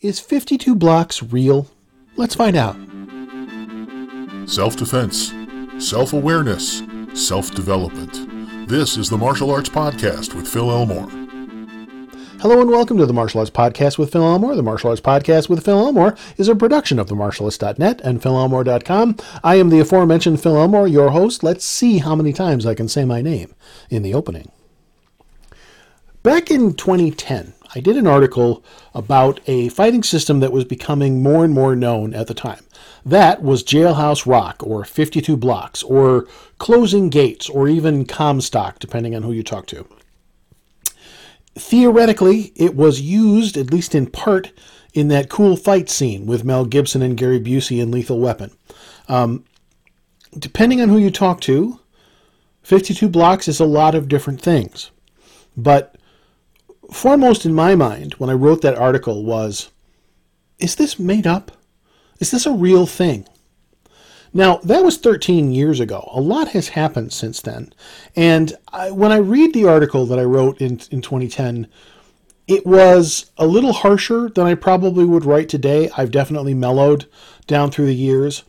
Is 52 blocks real? Let's find out. Self defense, self awareness, self development. This is the Martial Arts Podcast with Phil Elmore. Hello and welcome to the Martial Arts Podcast with Phil Elmore. The Martial Arts Podcast with Phil Elmore is a production of themartialist.net and philelmore.com. I am the aforementioned Phil Elmore, your host. Let's see how many times I can say my name in the opening. Back in 2010, I did an article about a fighting system that was becoming more and more known at the time. That was Jailhouse Rock, or 52 Blocks, or Closing Gates, or even Comstock, depending on who you talk to. Theoretically, it was used, at least in part, in that cool fight scene with Mel Gibson and Gary Busey in Lethal Weapon. Um, depending on who you talk to, 52 blocks is a lot of different things. But foremost in my mind when I wrote that article was is this made up? Is this a real thing? Now, that was 13 years ago. A lot has happened since then. And I, when I read the article that I wrote in, in 2010, it was a little harsher than I probably would write today. I've definitely mellowed down through the years.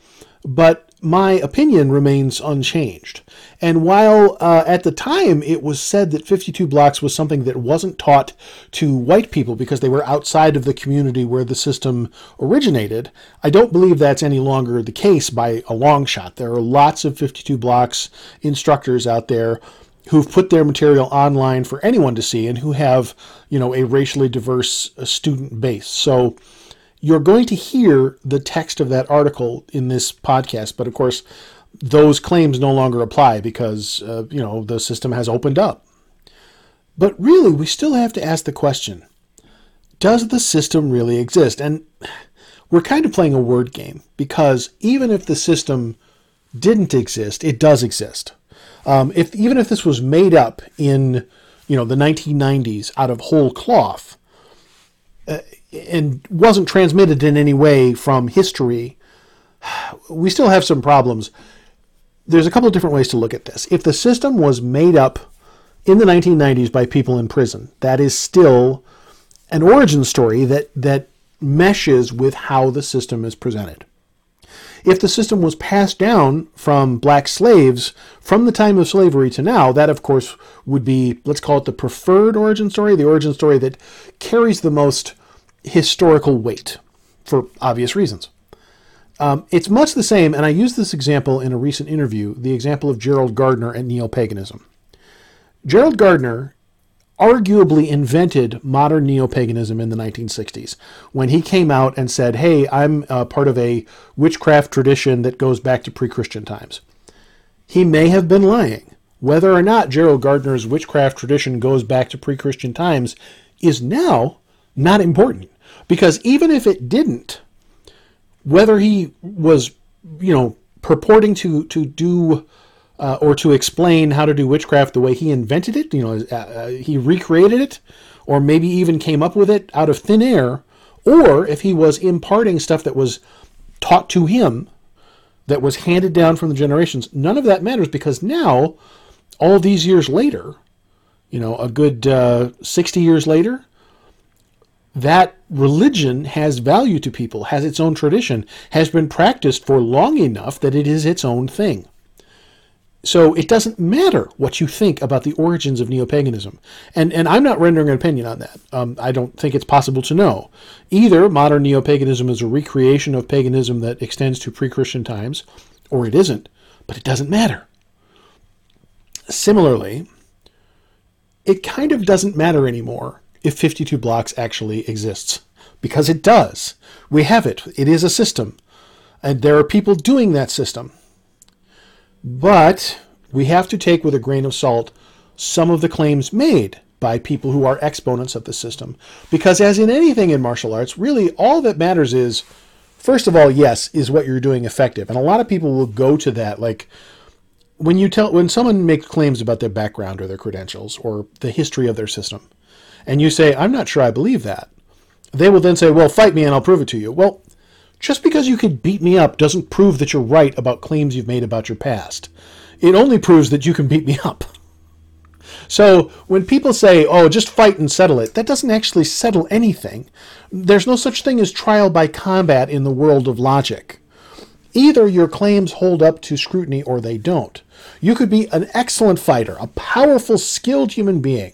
But my opinion remains unchanged. And while uh, at the time it was said that 52 blocks was something that wasn't taught to white people because they were outside of the community where the system originated, I don't believe that's any longer the case by a long shot. There are lots of 52 blocks instructors out there who've put their material online for anyone to see and who have, you know, a racially diverse uh, student base. So you're going to hear the text of that article in this podcast, but of course, those claims no longer apply because uh, you know the system has opened up. But really, we still have to ask the question: Does the system really exist? And we're kind of playing a word game because even if the system didn't exist, it does exist. Um, if even if this was made up in you know the 1990s out of whole cloth, and wasn't transmitted in any way from history, we still have some problems. There's a couple of different ways to look at this. If the system was made up in the 1990s by people in prison, that is still an origin story that, that meshes with how the system is presented. If the system was passed down from black slaves from the time of slavery to now, that of course would be, let's call it the preferred origin story, the origin story that carries the most historical weight for obvious reasons. Um, it's much the same, and I used this example in a recent interview the example of Gerald Gardner and neo paganism. Gerald Gardner arguably invented modern neo paganism in the 1960s when he came out and said, Hey, I'm uh, part of a witchcraft tradition that goes back to pre Christian times. He may have been lying. Whether or not Gerald Gardner's witchcraft tradition goes back to pre Christian times is now not important. Because even if it didn't, whether he was, you know, purporting to to do uh, or to explain how to do witchcraft the way he invented it, you know, uh, uh, he recreated it, or maybe even came up with it out of thin air, or if he was imparting stuff that was taught to him, that was handed down from the generations, none of that matters because now, all these years later, you know, a good uh, 60 years later, that religion has value to people, has its own tradition, has been practiced for long enough that it is its own thing. So it doesn't matter what you think about the origins of neo-paganism, and and I'm not rendering an opinion on that. Um, I don't think it's possible to know. Either modern neo-paganism is a recreation of paganism that extends to pre-Christian times, or it isn't. But it doesn't matter. Similarly, it kind of doesn't matter anymore if 52 blocks actually exists. Because it does. We have it. It is a system. And there are people doing that system. But we have to take with a grain of salt some of the claims made by people who are exponents of the system. Because, as in anything in martial arts, really all that matters is, first of all, yes, is what you're doing effective. And a lot of people will go to that. Like, when you tell when someone makes claims about their background or their credentials or the history of their system and you say, I'm not sure I believe that, they will then say, Well, fight me and I'll prove it to you. Well, just because you can beat me up doesn't prove that you're right about claims you've made about your past. It only proves that you can beat me up. So when people say, "Oh, just fight and settle it," that doesn't actually settle anything. There's no such thing as trial by combat in the world of logic. Either your claims hold up to scrutiny or they don't. You could be an excellent fighter, a powerful, skilled human being.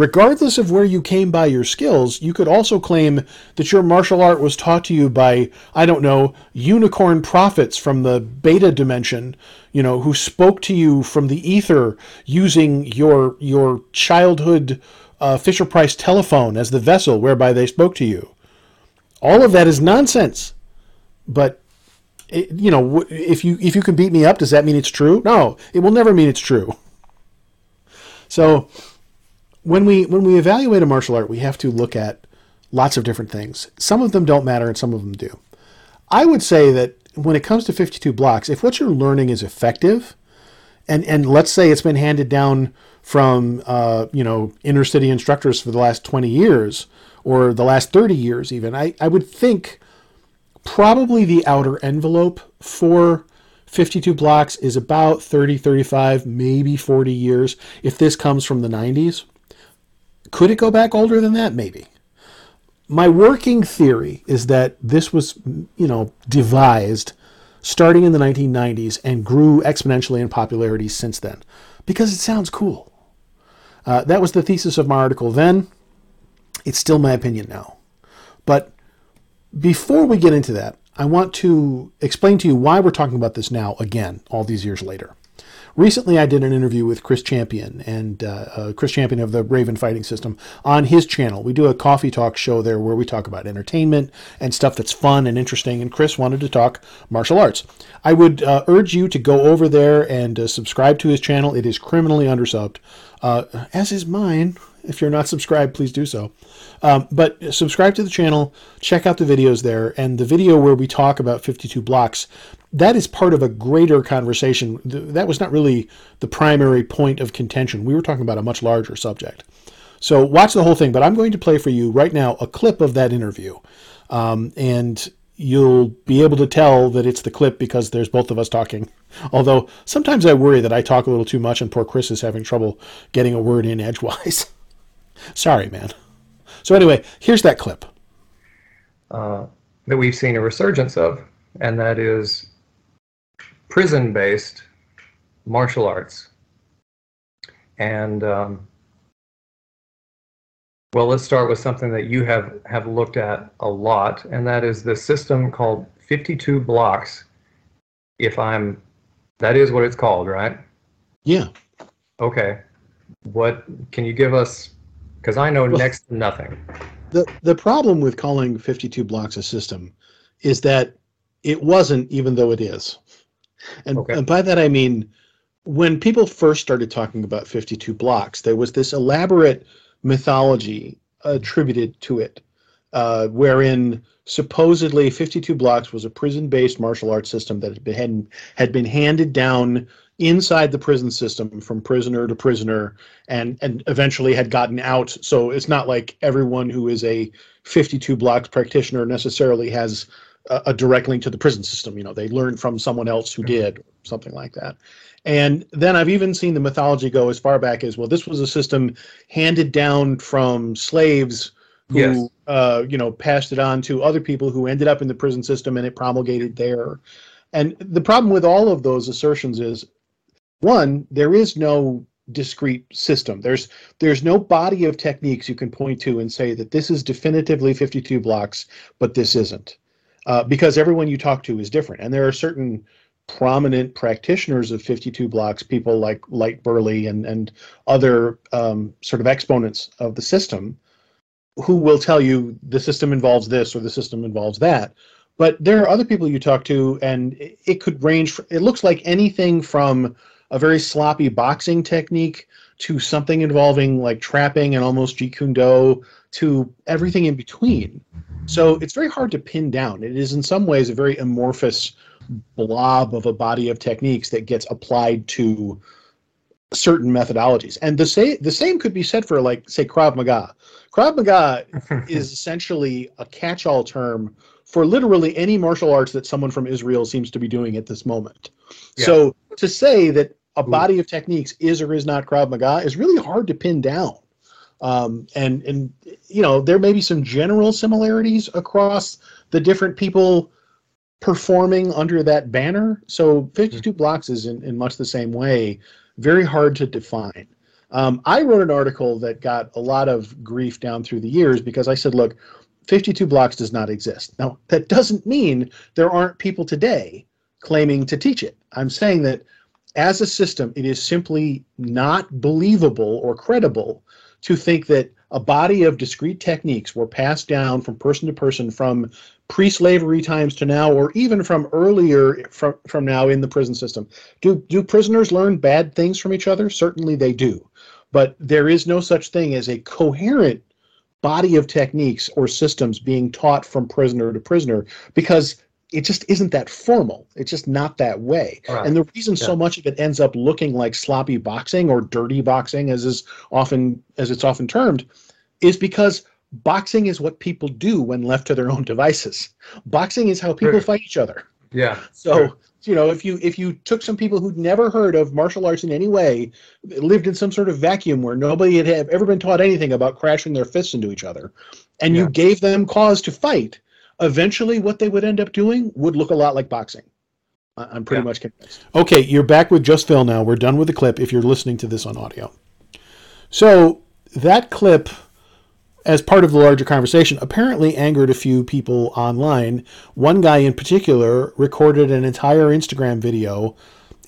Regardless of where you came by your skills, you could also claim that your martial art was taught to you by, I don't know, unicorn prophets from the beta dimension, you know, who spoke to you from the ether using your your childhood uh, Fisher Price telephone as the vessel whereby they spoke to you. All of that is nonsense. But it, you know, if you if you can beat me up, does that mean it's true? No, it will never mean it's true. So when we when we evaluate a martial art, we have to look at lots of different things. Some of them don't matter, and some of them do. I would say that when it comes to 52 blocks, if what you're learning is effective, and and let's say it's been handed down from uh, you know inner city instructors for the last 20 years or the last 30 years even, I, I would think probably the outer envelope for 52 blocks is about 30, 35, maybe 40 years if this comes from the 90s. Could it go back older than that? Maybe. My working theory is that this was, you know, devised starting in the 1990s and grew exponentially in popularity since then because it sounds cool. Uh, that was the thesis of my article then. It's still my opinion now. But before we get into that, I want to explain to you why we're talking about this now again, all these years later. Recently, I did an interview with Chris Champion and uh, uh, Chris Champion of the Raven Fighting System on his channel. We do a coffee talk show there where we talk about entertainment and stuff that's fun and interesting. And Chris wanted to talk martial arts. I would uh, urge you to go over there and uh, subscribe to his channel. It is criminally undersubbed, uh, as is mine. If you're not subscribed, please do so. Um, but subscribe to the channel, check out the videos there, and the video where we talk about 52 blocks that is part of a greater conversation. That was not really the primary point of contention. We were talking about a much larger subject. So watch the whole thing, but I'm going to play for you right now a clip of that interview. Um, and you'll be able to tell that it's the clip because there's both of us talking. Although sometimes I worry that I talk a little too much and poor Chris is having trouble getting a word in edgewise. Sorry, man. So, anyway, here's that clip. Uh, that we've seen a resurgence of, and that is prison based martial arts. And um, well, let's start with something that you have, have looked at a lot, and that is the system called 52 blocks. If I'm, that is what it's called, right? Yeah. Okay. What can you give us? Because I know well, next to nothing. The the problem with calling 52 blocks a system is that it wasn't, even though it is. And, okay. and by that I mean, when people first started talking about 52 blocks, there was this elaborate mythology attributed to it, uh, wherein supposedly 52 blocks was a prison-based martial arts system that had been, had been handed down inside the prison system from prisoner to prisoner and and eventually had gotten out so it's not like everyone who is a 52 blocks practitioner necessarily has a, a direct link to the prison system. You know, they learned from someone else who did something like that. And then I've even seen the mythology go as far back as well. This was a system handed down from slaves who, yes. uh, you know, passed it on to other people who ended up in the prison system, and it promulgated there. And the problem with all of those assertions is, one, there is no discrete system. There's there's no body of techniques you can point to and say that this is definitively 52 blocks, but this isn't uh, because everyone you talk to is different. And there are certain prominent practitioners of 52 blocks, people like Light Burley and, and other um, sort of exponents of the system, who will tell you the system involves this or the system involves that. But there are other people you talk to, and it could range. it looks like anything from a very sloppy boxing technique to something involving like trapping and almost Jeet Kune Do to everything in between. So it's very hard to pin down. It is in some ways a very amorphous blob of a body of techniques that gets applied to certain methodologies. And the say the same could be said for like say Krav Maga. Krav Maga is essentially a catch-all term for literally any martial arts that someone from Israel seems to be doing at this moment. Yeah. So to say that a body of techniques is or is not Krav Maga is really hard to pin down. Um, and and you know there may be some general similarities across the different people performing under that banner. So 52 blocks is in, in much the same way, very hard to define. Um, I wrote an article that got a lot of grief down through the years because I said, look, 52 blocks does not exist. Now, that doesn't mean there aren't people today claiming to teach it. I'm saying that as a system, it is simply not believable or credible to think that a body of discrete techniques were passed down from person to person from pre-slavery times to now or even from earlier from, from now in the prison system. Do do prisoners learn bad things from each other? Certainly they do. But there is no such thing as a coherent body of techniques or systems being taught from prisoner to prisoner because it just isn't that formal. It's just not that way. Right. And the reason yeah. so much of it ends up looking like sloppy boxing or dirty boxing, as is often as it's often termed, is because boxing is what people do when left to their own devices. Boxing is how people sure. fight each other. Yeah. So sure. you know, if you if you took some people who'd never heard of martial arts in any way, lived in some sort of vacuum where nobody had ever been taught anything about crashing their fists into each other, and yeah. you gave them cause to fight eventually what they would end up doing would look a lot like boxing. I'm pretty yeah. much convinced. Okay, you're back with Just Phil now. We're done with the clip if you're listening to this on audio. So that clip, as part of the larger conversation, apparently angered a few people online. One guy in particular recorded an entire Instagram video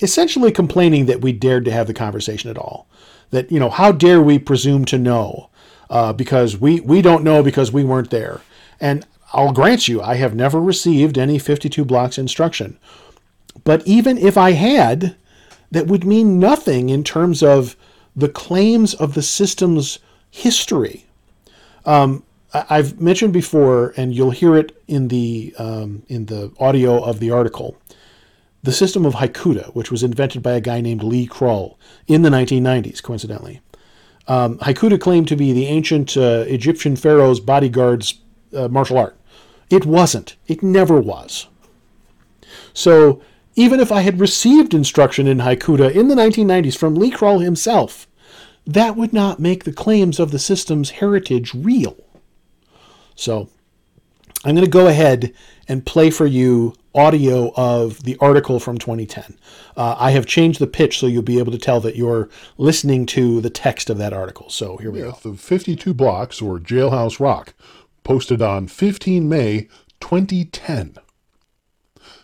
essentially complaining that we dared to have the conversation at all. That, you know, how dare we presume to know? Uh, because we, we don't know because we weren't there. And I'll grant you, I have never received any 52 blocks instruction. But even if I had, that would mean nothing in terms of the claims of the system's history. Um, I've mentioned before, and you'll hear it in the um, in the audio of the article, the system of Haikuta, which was invented by a guy named Lee Kroll in the 1990s, coincidentally. Um, Haikuta claimed to be the ancient uh, Egyptian pharaoh's bodyguard's uh, martial art. It wasn't. It never was. So, even if I had received instruction in Haikuta in the 1990s from Lee Kroll himself, that would not make the claims of the system's heritage real. So, I'm going to go ahead and play for you audio of the article from 2010. Uh, I have changed the pitch so you'll be able to tell that you're listening to the text of that article. So here we yeah, go. The 52 Blocks, or Jailhouse Rock, posted on 15 May 2010.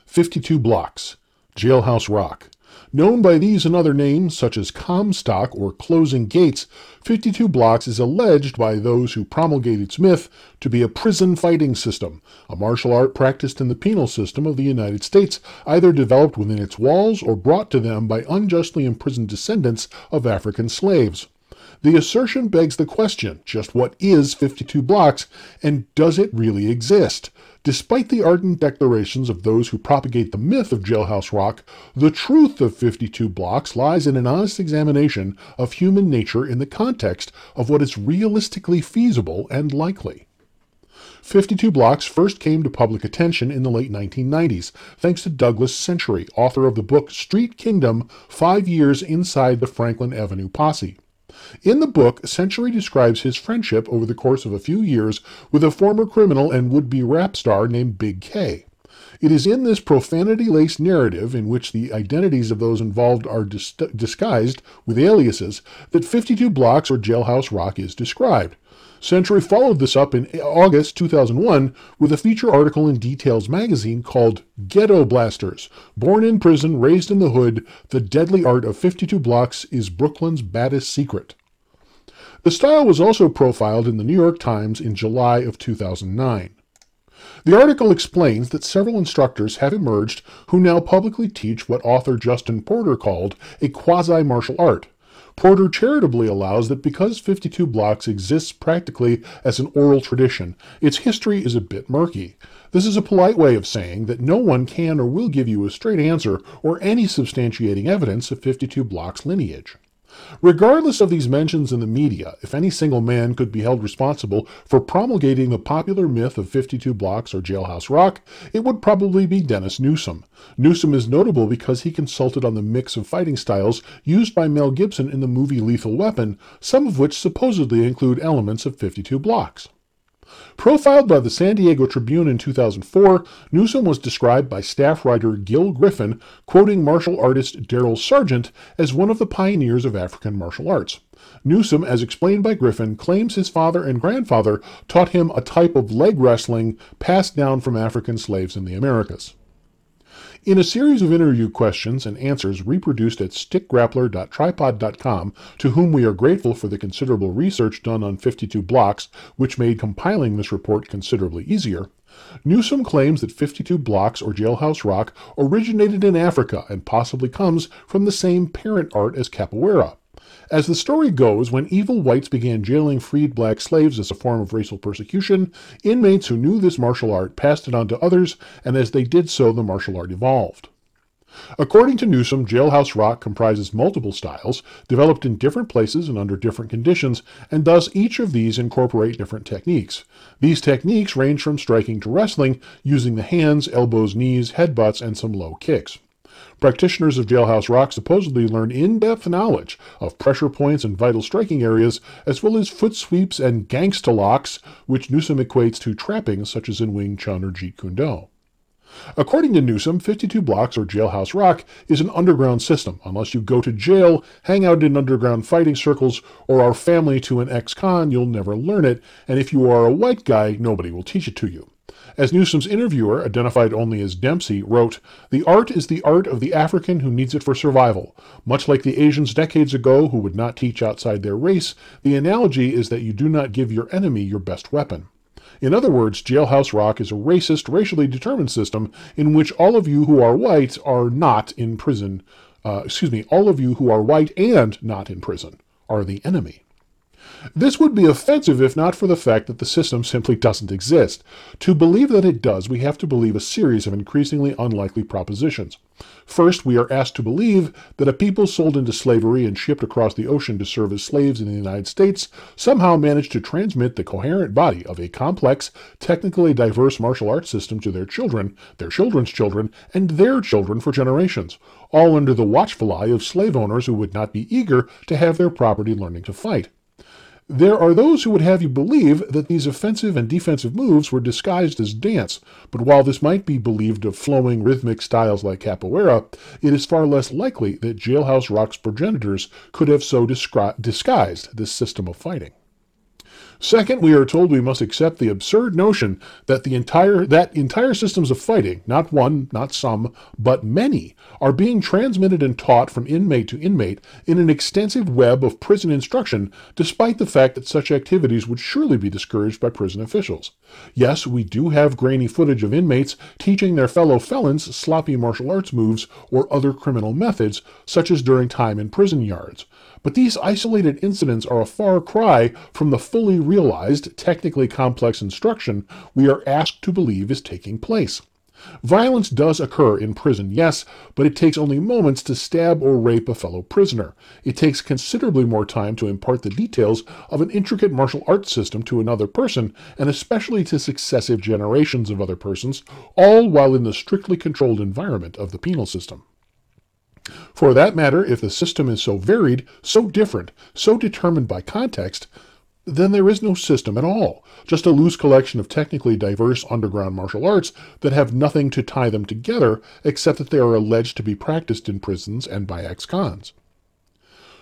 52 Blocks, Jailhouse Rock. Known by these and other names, such as Comstock or Closing Gates, 52 Blocks is alleged by those who promulgate its myth to be a prison fighting system, a martial art practiced in the penal system of the United States, either developed within its walls or brought to them by unjustly imprisoned descendants of African slaves. The assertion begs the question just what is 52 blocks, and does it really exist? Despite the ardent declarations of those who propagate the myth of Jailhouse Rock, the truth of 52 blocks lies in an honest examination of human nature in the context of what is realistically feasible and likely. 52 Blocks first came to public attention in the late 1990s, thanks to Douglas Century, author of the book Street Kingdom Five Years Inside the Franklin Avenue Posse. In the book, Century describes his friendship over the course of a few years with a former criminal and would be rap star named Big K. It is in this profanity laced narrative, in which the identities of those involved are dis- disguised with aliases, that 52 Blocks or Jailhouse Rock is described. Century followed this up in August 2001 with a feature article in Details magazine called Ghetto Blasters Born in Prison, Raised in the Hood, The Deadly Art of 52 Blocks is Brooklyn's Baddest Secret. The style was also profiled in the New York Times in July of 2009. The article explains that several instructors have emerged who now publicly teach what author Justin Porter called a quasi martial art Porter charitably allows that because 52 Blocks exists practically as an oral tradition, its history is a bit murky. This is a polite way of saying that no one can or will give you a straight answer or any substantiating evidence of 52 Blocks lineage. Regardless of these mentions in the media, if any single man could be held responsible for promulgating the popular myth of 52 Blocks or Jailhouse Rock, it would probably be Dennis Newsom. Newsom is notable because he consulted on the mix of fighting styles used by Mel Gibson in the movie Lethal Weapon, some of which supposedly include elements of 52 Blocks. Profiled by the San Diego Tribune in 2004, Newsom was described by staff writer Gil Griffin, quoting martial artist Daryl Sargent, as one of the pioneers of African martial arts. Newsom, as explained by Griffin, claims his father and grandfather taught him a type of leg wrestling passed down from African slaves in the Americas. In a series of interview questions and answers reproduced at stickgrappler.tripod.com, to whom we are grateful for the considerable research done on 52 blocks, which made compiling this report considerably easier, Newsom claims that 52 Blocks or Jailhouse Rock originated in Africa and possibly comes from the same parent art as capoeira. As the story goes, when evil whites began jailing freed black slaves as a form of racial persecution, inmates who knew this martial art passed it on to others, and as they did so, the martial art evolved. According to Newsom, Jailhouse Rock comprises multiple styles, developed in different places and under different conditions, and thus each of these incorporate different techniques. These techniques range from striking to wrestling, using the hands, elbows, knees, headbutts, and some low kicks. Practitioners of Jailhouse Rock supposedly learn in depth knowledge of pressure points and vital striking areas, as well as foot sweeps and gangsta locks, which Newsom equates to trappings such as in Wing Chun or Jeet Kune Do. According to Newsom, 52 Blocks or Jailhouse Rock is an underground system. Unless you go to jail, hang out in underground fighting circles, or are family to an ex con, you'll never learn it, and if you are a white guy, nobody will teach it to you. As Newsom's interviewer, identified only as Dempsey, wrote, The art is the art of the African who needs it for survival. Much like the Asians decades ago who would not teach outside their race, the analogy is that you do not give your enemy your best weapon. In other words, Jailhouse Rock is a racist, racially determined system in which all of you who are white are not in prison. Uh, excuse me, all of you who are white and not in prison are the enemy. This would be offensive if not for the fact that the system simply doesn't exist. To believe that it does, we have to believe a series of increasingly unlikely propositions. First, we are asked to believe that a people sold into slavery and shipped across the ocean to serve as slaves in the United States somehow managed to transmit the coherent body of a complex, technically diverse martial arts system to their children, their children's children, and their children for generations, all under the watchful eye of slave owners who would not be eager to have their property learning to fight. There are those who would have you believe that these offensive and defensive moves were disguised as dance, but while this might be believed of flowing rhythmic styles like capoeira, it is far less likely that Jailhouse Rock's progenitors could have so disguised this system of fighting. Second, we are told we must accept the absurd notion that the entire that entire systems of fighting, not one, not some, but many, are being transmitted and taught from inmate to inmate in an extensive web of prison instruction, despite the fact that such activities would surely be discouraged by prison officials. Yes, we do have grainy footage of inmates teaching their fellow felons sloppy martial arts moves or other criminal methods, such as during time in prison yards. But these isolated incidents are a far cry from the fully realized, technically complex instruction we are asked to believe is taking place. Violence does occur in prison, yes, but it takes only moments to stab or rape a fellow prisoner. It takes considerably more time to impart the details of an intricate martial arts system to another person, and especially to successive generations of other persons, all while in the strictly controlled environment of the penal system. For that matter, if the system is so varied, so different, so determined by context, then there is no system at all, just a loose collection of technically diverse underground martial arts that have nothing to tie them together except that they are alleged to be practiced in prisons and by ex-cons.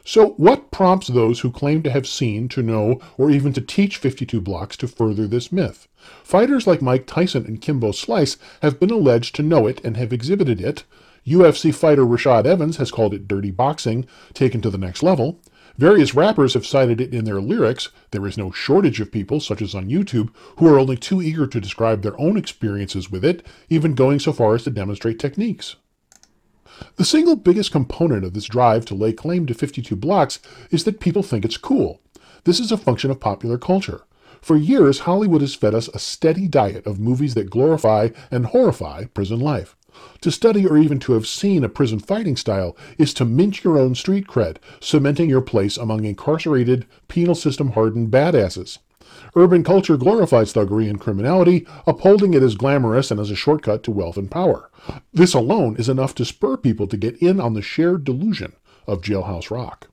So, what prompts those who claim to have seen, to know, or even to teach 52 blocks to further this myth? Fighters like Mike Tyson and Kimbo Slice have been alleged to know it and have exhibited it, UFC fighter Rashad Evans has called it dirty boxing taken to the next level. Various rappers have cited it in their lyrics. There is no shortage of people, such as on YouTube, who are only too eager to describe their own experiences with it, even going so far as to demonstrate techniques. The single biggest component of this drive to lay claim to 52 blocks is that people think it's cool. This is a function of popular culture. For years, Hollywood has fed us a steady diet of movies that glorify and horrify prison life. To study or even to have seen a prison fighting style is to mint your own street cred, cementing your place among incarcerated, penal system hardened badasses. Urban culture glorifies thuggery and criminality, upholding it as glamorous and as a shortcut to wealth and power. This alone is enough to spur people to get in on the shared delusion of Jailhouse Rock.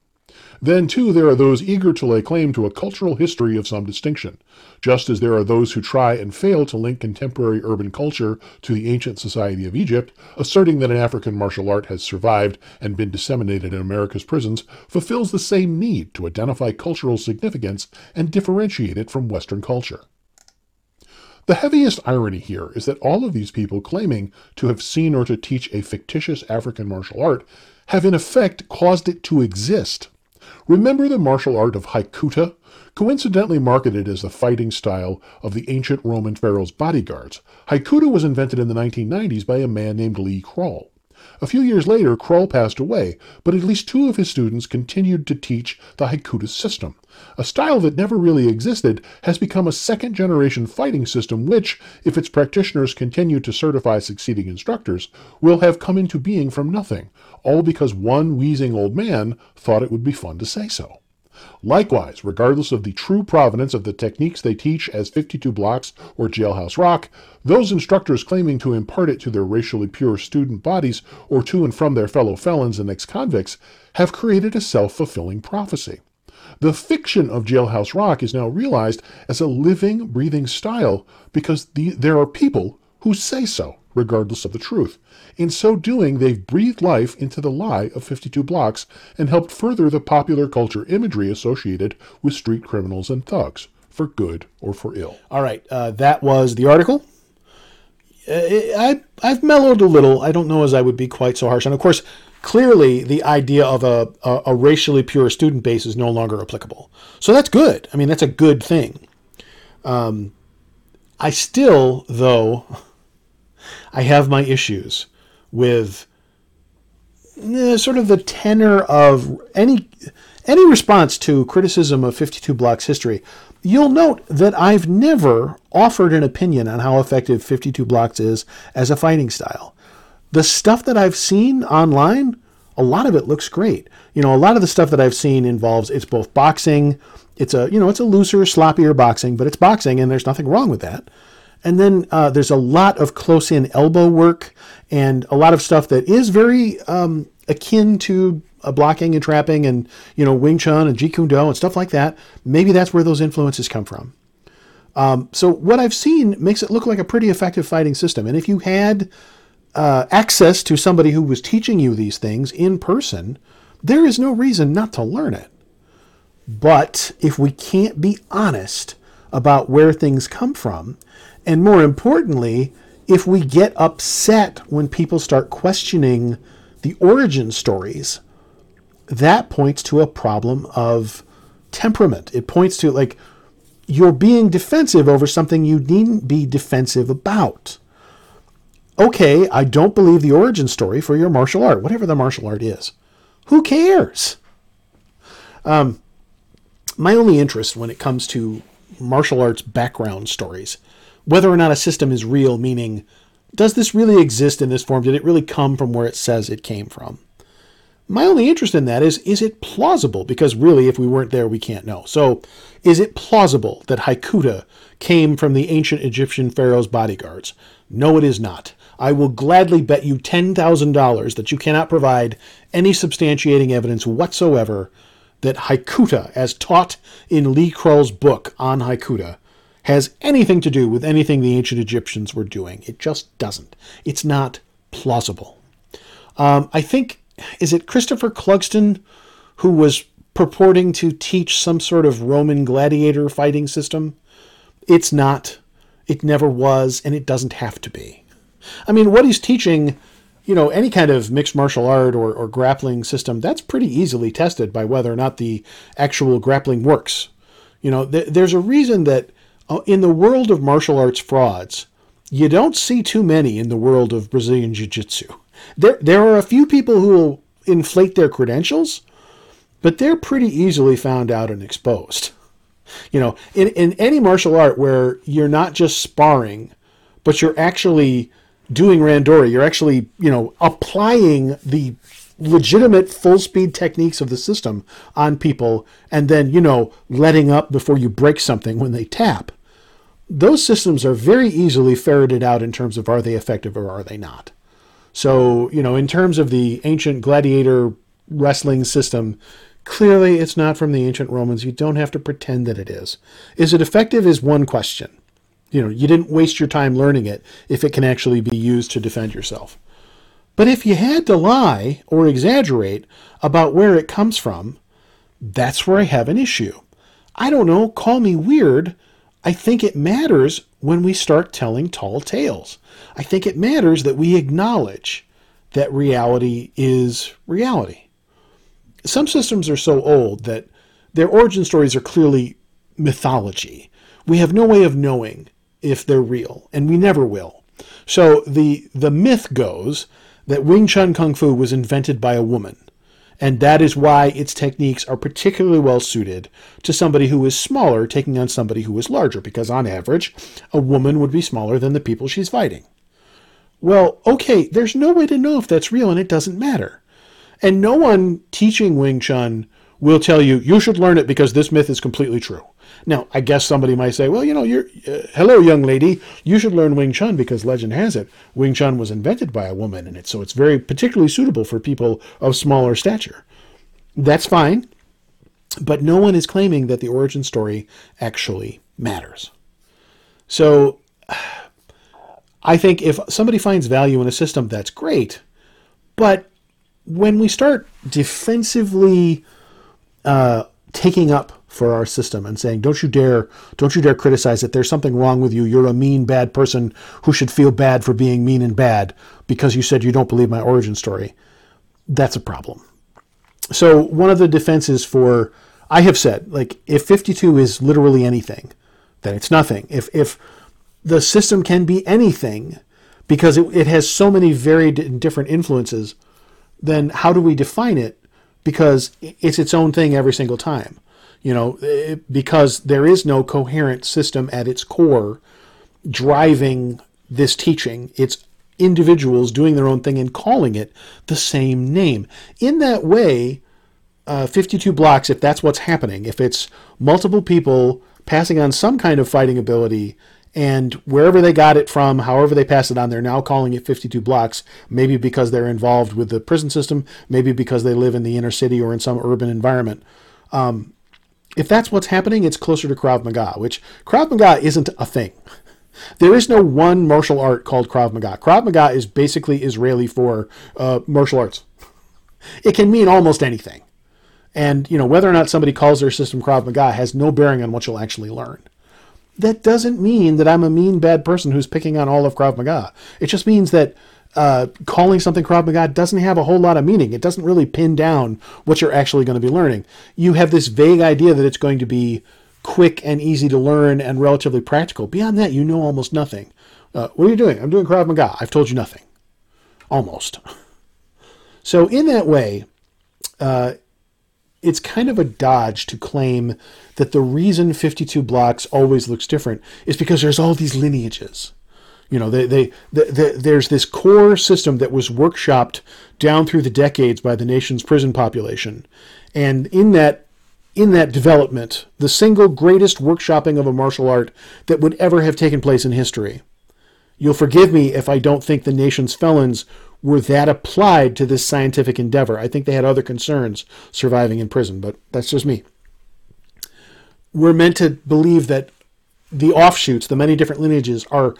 Then, too, there are those eager to lay claim to a cultural history of some distinction, just as there are those who try and fail to link contemporary urban culture to the ancient society of Egypt, asserting that an African martial art has survived and been disseminated in America's prisons fulfills the same need to identify cultural significance and differentiate it from Western culture. The heaviest irony here is that all of these people claiming to have seen or to teach a fictitious African martial art have in effect caused it to exist. Remember the martial art of Haikuta, coincidentally marketed as the fighting style of the ancient Roman pharaoh's bodyguards. Haikuta was invented in the 1990s by a man named Lee Kroll. A few years later, Kroll passed away, but at least two of his students continued to teach the Haikuta system. A style that never really existed has become a second generation fighting system, which, if its practitioners continue to certify succeeding instructors, will have come into being from nothing, all because one wheezing old man thought it would be fun to say so. Likewise, regardless of the true provenance of the techniques they teach as 52 Blocks or Jailhouse Rock, those instructors claiming to impart it to their racially pure student bodies or to and from their fellow felons and ex convicts have created a self fulfilling prophecy. The fiction of Jailhouse Rock is now realized as a living, breathing style because the, there are people who say so regardless of the truth. In so doing, they've breathed life into the lie of 52 blocks and helped further the popular culture imagery associated with street criminals and thugs, for good or for ill. All right, uh, that was the article. Uh, I, I've mellowed a little. I don't know as I would be quite so harsh. And of course, clearly the idea of a, a, a racially pure student base is no longer applicable. So that's good. I mean, that's a good thing. Um, I still, though, I have my issues with eh, sort of the tenor of any any response to criticism of 52 blocks history. You'll note that i've never offered an opinion on how effective 52 blocks is as a fighting style. The stuff that i've seen online a lot of it looks great. You know a lot of the stuff that i've seen involves it's both boxing it's a you know it's a looser sloppier boxing but it's boxing and there's nothing wrong with that and then uh, there's a lot of close in elbow work and a lot of stuff that is very um, akin to blocking and trapping and, you know, Wing Chun and Jeet Kune Do and stuff like that. Maybe that's where those influences come from. Um, so what I've seen makes it look like a pretty effective fighting system. And if you had uh, access to somebody who was teaching you these things in person, there is no reason not to learn it. But if we can't be honest about where things come from, and more importantly, if we get upset when people start questioning the origin stories, that points to a problem of temperament. It points to like you're being defensive over something you needn't be defensive about. Okay, I don't believe the origin story for your martial art, whatever the martial art is. Who cares? Um, my only interest when it comes to martial arts background stories whether or not a system is real, meaning, does this really exist in this form? Did it really come from where it says it came from? My only interest in that is, is it plausible? Because really, if we weren't there, we can't know. So, is it plausible that Haikuta came from the ancient Egyptian pharaoh's bodyguards? No, it is not. I will gladly bet you $10,000 that you cannot provide any substantiating evidence whatsoever that Haikuta, as taught in Lee Kroll's book on Haikuta, has anything to do with anything the ancient Egyptians were doing. It just doesn't. It's not plausible. Um, I think, is it Christopher Clugston who was purporting to teach some sort of Roman gladiator fighting system? It's not. It never was, and it doesn't have to be. I mean, what he's teaching, you know, any kind of mixed martial art or, or grappling system, that's pretty easily tested by whether or not the actual grappling works. You know, th- there's a reason that Uh, in the world of martial arts frauds, you don't see too many in the world of Brazilian Jiu Jitsu. There, there are a few people who will inflate their credentials, but they're pretty easily found out and exposed. You know, in, in any martial art where you're not just sparring, but you're actually doing randori. You're actually, you know, applying the legitimate full speed techniques of the system on people and then, you know, letting up before you break something when they tap. Those systems are very easily ferreted out in terms of are they effective or are they not. So, you know, in terms of the ancient gladiator wrestling system, clearly it's not from the ancient Romans. You don't have to pretend that it is. Is it effective? Is one question. You know, you didn't waste your time learning it if it can actually be used to defend yourself. But if you had to lie or exaggerate about where it comes from, that's where I have an issue. I don't know, call me weird. I think it matters when we start telling tall tales. I think it matters that we acknowledge that reality is reality. Some systems are so old that their origin stories are clearly mythology. We have no way of knowing if they're real, and we never will. So the the myth goes that Wing Chun Kung Fu was invented by a woman, and that is why its techniques are particularly well suited to somebody who is smaller taking on somebody who is larger, because on average, a woman would be smaller than the people she's fighting. Well, okay, there's no way to know if that's real, and it doesn't matter. And no one teaching Wing Chun will tell you, you should learn it because this myth is completely true. Now, I guess somebody might say, well, you know, you're, uh, hello, young lady, you should learn Wing Chun because legend has it Wing Chun was invented by a woman, and it so it's very particularly suitable for people of smaller stature. That's fine, but no one is claiming that the origin story actually matters. So, I think if somebody finds value in a system, that's great, but when we start defensively uh, taking up for our system and saying, "Don't you dare, don't you dare criticize it. There's something wrong with you. You're a mean, bad person who should feel bad for being mean and bad because you said you don't believe my origin story." That's a problem. So one of the defenses for I have said, like, if 52 is literally anything, then it's nothing. If if the system can be anything because it, it has so many varied and different influences, then how do we define it? Because it's its own thing every single time you know, eh, because there is no coherent system at its core driving this teaching. It's individuals doing their own thing and calling it the same name. In that way, uh, 52 blocks, if that's what's happening, if it's multiple people passing on some kind of fighting ability, and wherever they got it from, however they pass it on, they're now calling it 52 blocks, maybe because they're involved with the prison system, maybe because they live in the inner city or in some urban environment. Um, if that's what's happening, it's closer to Krav Maga, which Krav Maga isn't a thing. There is no one martial art called Krav Maga. Krav Maga is basically Israeli for uh, martial arts. It can mean almost anything. And, you know, whether or not somebody calls their system Krav Maga has no bearing on what you'll actually learn. That doesn't mean that I'm a mean, bad person who's picking on all of Krav Maga. It just means that uh, calling something Krav Maga doesn't have a whole lot of meaning. It doesn't really pin down what you're actually going to be learning. You have this vague idea that it's going to be quick and easy to learn and relatively practical. Beyond that, you know almost nothing. Uh, what are you doing? I'm doing Krav Maga. I've told you nothing. Almost. So, in that way, uh, it's kind of a dodge to claim that the reason 52 blocks always looks different is because there's all these lineages. You know, they, they, they, there's this core system that was workshopped down through the decades by the nation's prison population. And in that, in that development, the single greatest workshopping of a martial art that would ever have taken place in history. You'll forgive me if I don't think the nation's felons were that applied to this scientific endeavor. I think they had other concerns surviving in prison, but that's just me. We're meant to believe that the offshoots, the many different lineages, are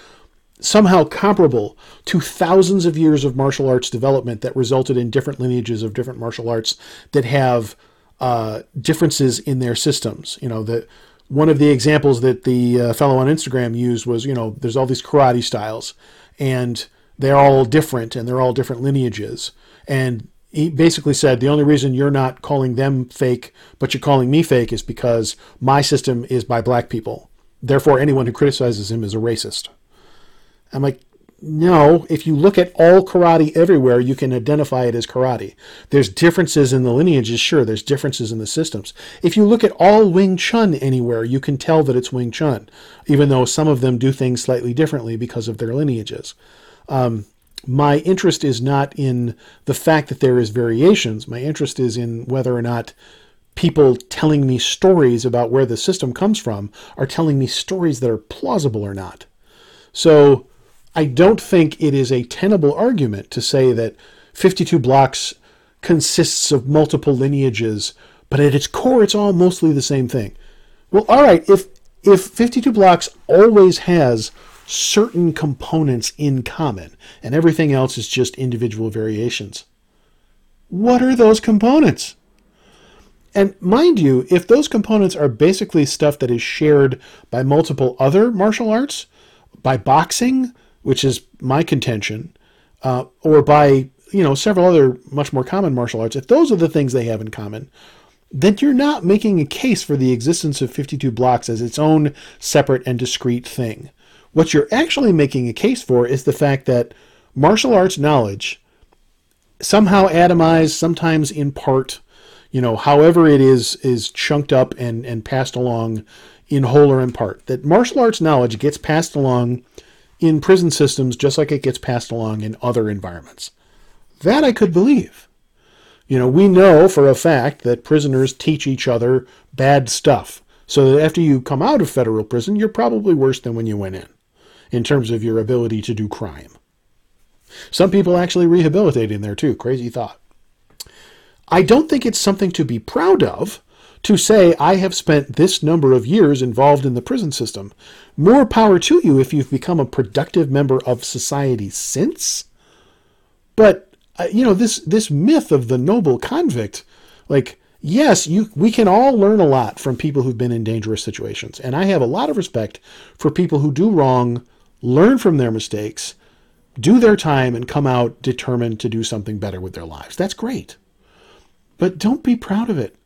somehow comparable to thousands of years of martial arts development that resulted in different lineages of different martial arts that have uh, differences in their systems. You know, that one of the examples that the uh, fellow on Instagram used was, you know, there's all these karate styles, and they're all different, and they're all different lineages, and he basically said the only reason you're not calling them fake, but you're calling me fake, is because my system is by black people. Therefore, anyone who criticizes him is a racist. I'm like, no, if you look at all karate everywhere, you can identify it as karate. There's differences in the lineages, sure, there's differences in the systems. If you look at all Wing Chun anywhere, you can tell that it's Wing Chun, even though some of them do things slightly differently because of their lineages. Um, my interest is not in the fact that there is variations. My interest is in whether or not people telling me stories about where the system comes from are telling me stories that are plausible or not. So I don't think it is a tenable argument to say that 52 blocks consists of multiple lineages, but at its core it's all mostly the same thing. Well, all right, if if 52 blocks always has certain components in common and everything else is just individual variations, what are those components? And mind you, if those components are basically stuff that is shared by multiple other martial arts, by boxing, which is my contention, uh, or by you know several other much more common martial arts, if those are the things they have in common, then you're not making a case for the existence of 52 blocks as its own separate and discrete thing. What you're actually making a case for is the fact that martial arts knowledge, somehow atomized, sometimes in part, you know, however it is is chunked up and, and passed along in whole or in part. That martial arts knowledge gets passed along in prison systems just like it gets passed along in other environments. That I could believe. You know, we know for a fact that prisoners teach each other bad stuff. So that after you come out of federal prison, you're probably worse than when you went in, in terms of your ability to do crime. Some people actually rehabilitate in there too. Crazy thought. I don't think it's something to be proud of to say, I have spent this number of years involved in the prison system. More power to you if you've become a productive member of society since. But, uh, you know, this, this myth of the noble convict, like, yes, you, we can all learn a lot from people who've been in dangerous situations. And I have a lot of respect for people who do wrong, learn from their mistakes, do their time, and come out determined to do something better with their lives. That's great. But don't be proud of it.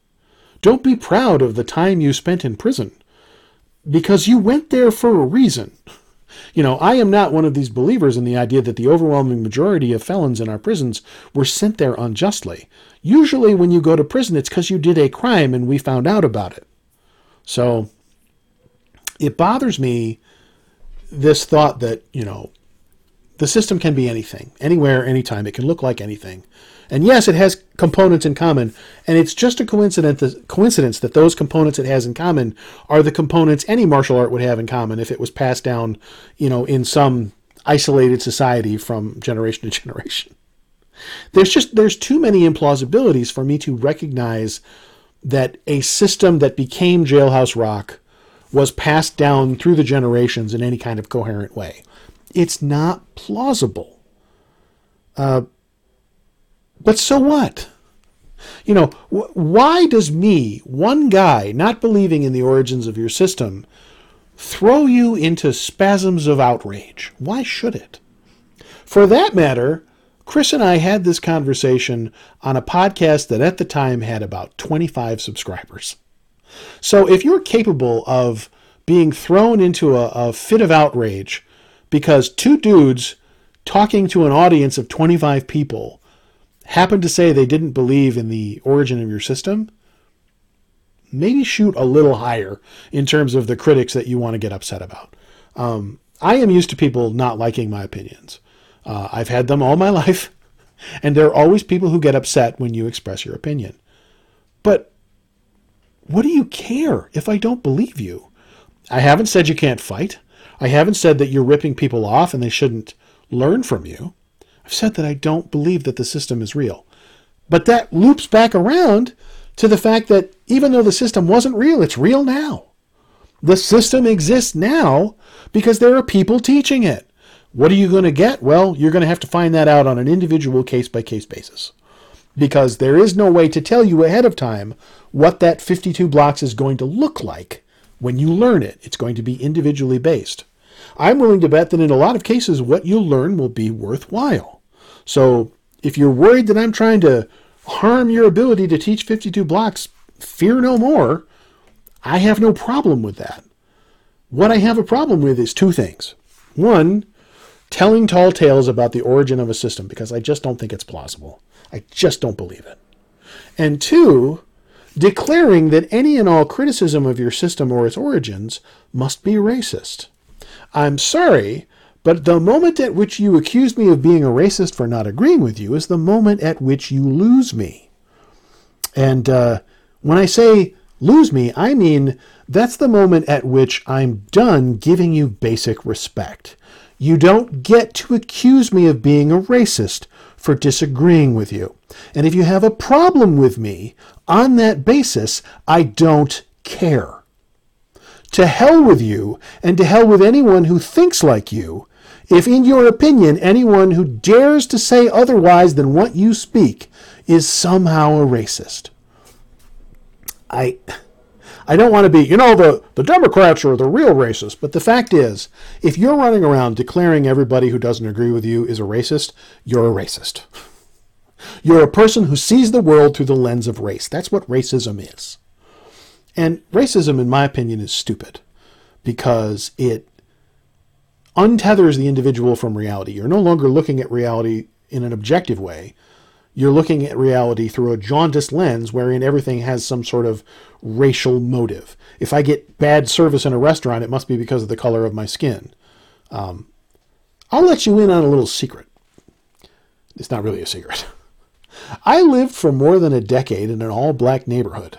Don't be proud of the time you spent in prison because you went there for a reason. You know, I am not one of these believers in the idea that the overwhelming majority of felons in our prisons were sent there unjustly. Usually, when you go to prison, it's because you did a crime and we found out about it. So, it bothers me this thought that, you know, the system can be anything, anywhere, anytime. It can look like anything. And yes, it has components in common, and it's just a coincidence that those components it has in common are the components any martial art would have in common if it was passed down, you know, in some isolated society from generation to generation. There's just there's too many implausibilities for me to recognize that a system that became Jailhouse Rock was passed down through the generations in any kind of coherent way. It's not plausible. Uh, but so what? You know, wh- why does me, one guy, not believing in the origins of your system, throw you into spasms of outrage? Why should it? For that matter, Chris and I had this conversation on a podcast that at the time had about 25 subscribers. So if you're capable of being thrown into a, a fit of outrage because two dudes talking to an audience of 25 people happen to say they didn't believe in the origin of your system, maybe shoot a little higher in terms of the critics that you want to get upset about. Um, I am used to people not liking my opinions. Uh, I've had them all my life, and there are always people who get upset when you express your opinion. But what do you care if I don't believe you? I haven't said you can't fight. I haven't said that you're ripping people off and they shouldn't learn from you. I've said that I don't believe that the system is real. But that loops back around to the fact that even though the system wasn't real, it's real now. The system exists now because there are people teaching it. What are you going to get? Well, you're going to have to find that out on an individual case by case basis. Because there is no way to tell you ahead of time what that 52 blocks is going to look like when you learn it. It's going to be individually based. I'm willing to bet that in a lot of cases, what you'll learn will be worthwhile. So if you're worried that I'm trying to harm your ability to teach 52 blocks, fear no more. I have no problem with that. What I have a problem with is two things. One, telling tall tales about the origin of a system because I just don't think it's plausible. I just don't believe it. And two, declaring that any and all criticism of your system or its origins must be racist. I'm sorry, But the moment at which you accuse me of being a racist for not agreeing with you is the moment at which you lose me. And uh, when I say lose me, I mean that's the moment at which I'm done giving you basic respect. You don't get to accuse me of being a racist for disagreeing with you. And if you have a problem with me on that basis, I don't care. To hell with you, and to hell with anyone who thinks like you, if in your opinion anyone who dares to say otherwise than what you speak is somehow a racist. I. I don't want to be, you know, the, the Democrats are the real racists. But the fact is, if you're running around declaring everybody who doesn't agree with you is a racist, you're a racist. You're a person who sees the world through the lens of race. That's what racism is. And racism, in my opinion, is stupid because it untethers the individual from reality. You're no longer looking at reality in an objective way you're looking at reality through a jaundiced lens wherein everything has some sort of racial motive. If I get bad service in a restaurant, it must be because of the color of my skin. Um, I'll let you in on a little secret. It's not really a secret. I lived for more than a decade in an all black neighborhood.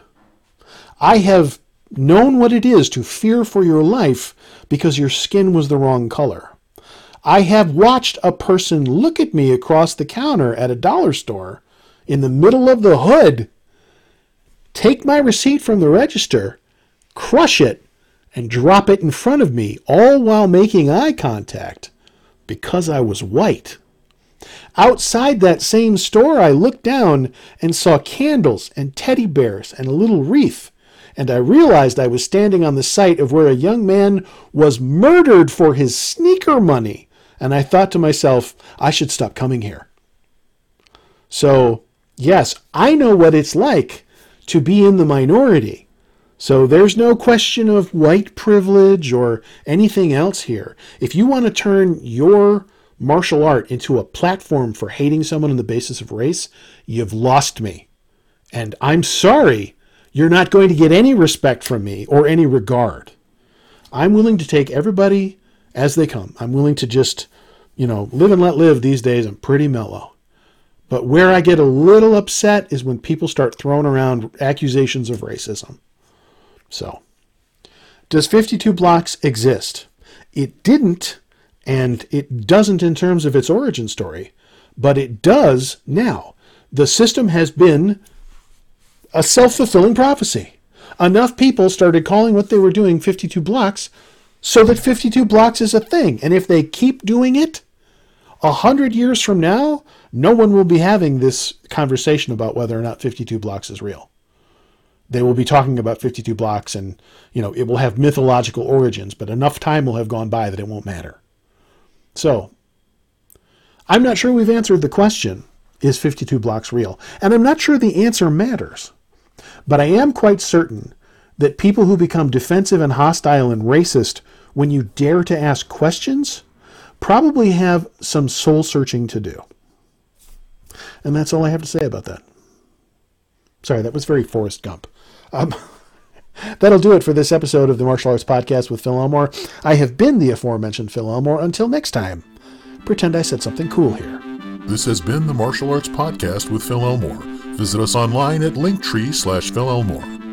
I have known what it is to fear for your life because your skin was the wrong color. I have watched a person look at me across the counter at a dollar store in the middle of the hood, take my receipt from the register, crush it, and drop it in front of me, all while making eye contact because I was white. Outside that same store, I looked down and saw candles and teddy bears and a little wreath, and I realized I was standing on the site of where a young man was murdered for his sneaker money and I thought to myself, I should stop coming here. So, yes, I know what it's like to be in the minority. So there's no question of white privilege or anything else here. If you want to turn your martial art into a platform for hating someone on the basis of race, you've lost me. And I'm sorry, you're not going to get any respect from me or any regard. I'm willing to take everybody as they come. I'm willing to just, you know, live and let live these days. I'm pretty mellow. But where I get a little upset is when people start throwing around accusations of racism. So, does 52 blocks exist? It didn't, and it doesn't in terms of its origin story, but it does now. The system has been a self fulfilling prophecy. Enough people started calling what they were doing 52 blocks so that 52 blocks is a thing. And if they keep doing it, a hundred years from now, no one will be having this conversation about whether or not 52 blocks is real. They will be talking about 52 blocks and, you know, it will have mythological origins, but enough time will have gone by that it won't matter. So, I'm not sure we've answered the question is 52 blocks real? And I'm not sure the answer matters. But I am quite certain that people who become defensive and hostile and racist when you dare to ask questions probably have some soul searching to do. And that's all I have to say about that. Sorry, that was very Forrest Gump. Um, that'll do it for this episode of the Martial Arts Podcast with Phil Elmore. I have been the aforementioned Phil Elmore. Until next time, pretend I said something cool here. This has been the Martial Arts Podcast with Phil Elmore. Visit us online at linktree slash Phil Elmore.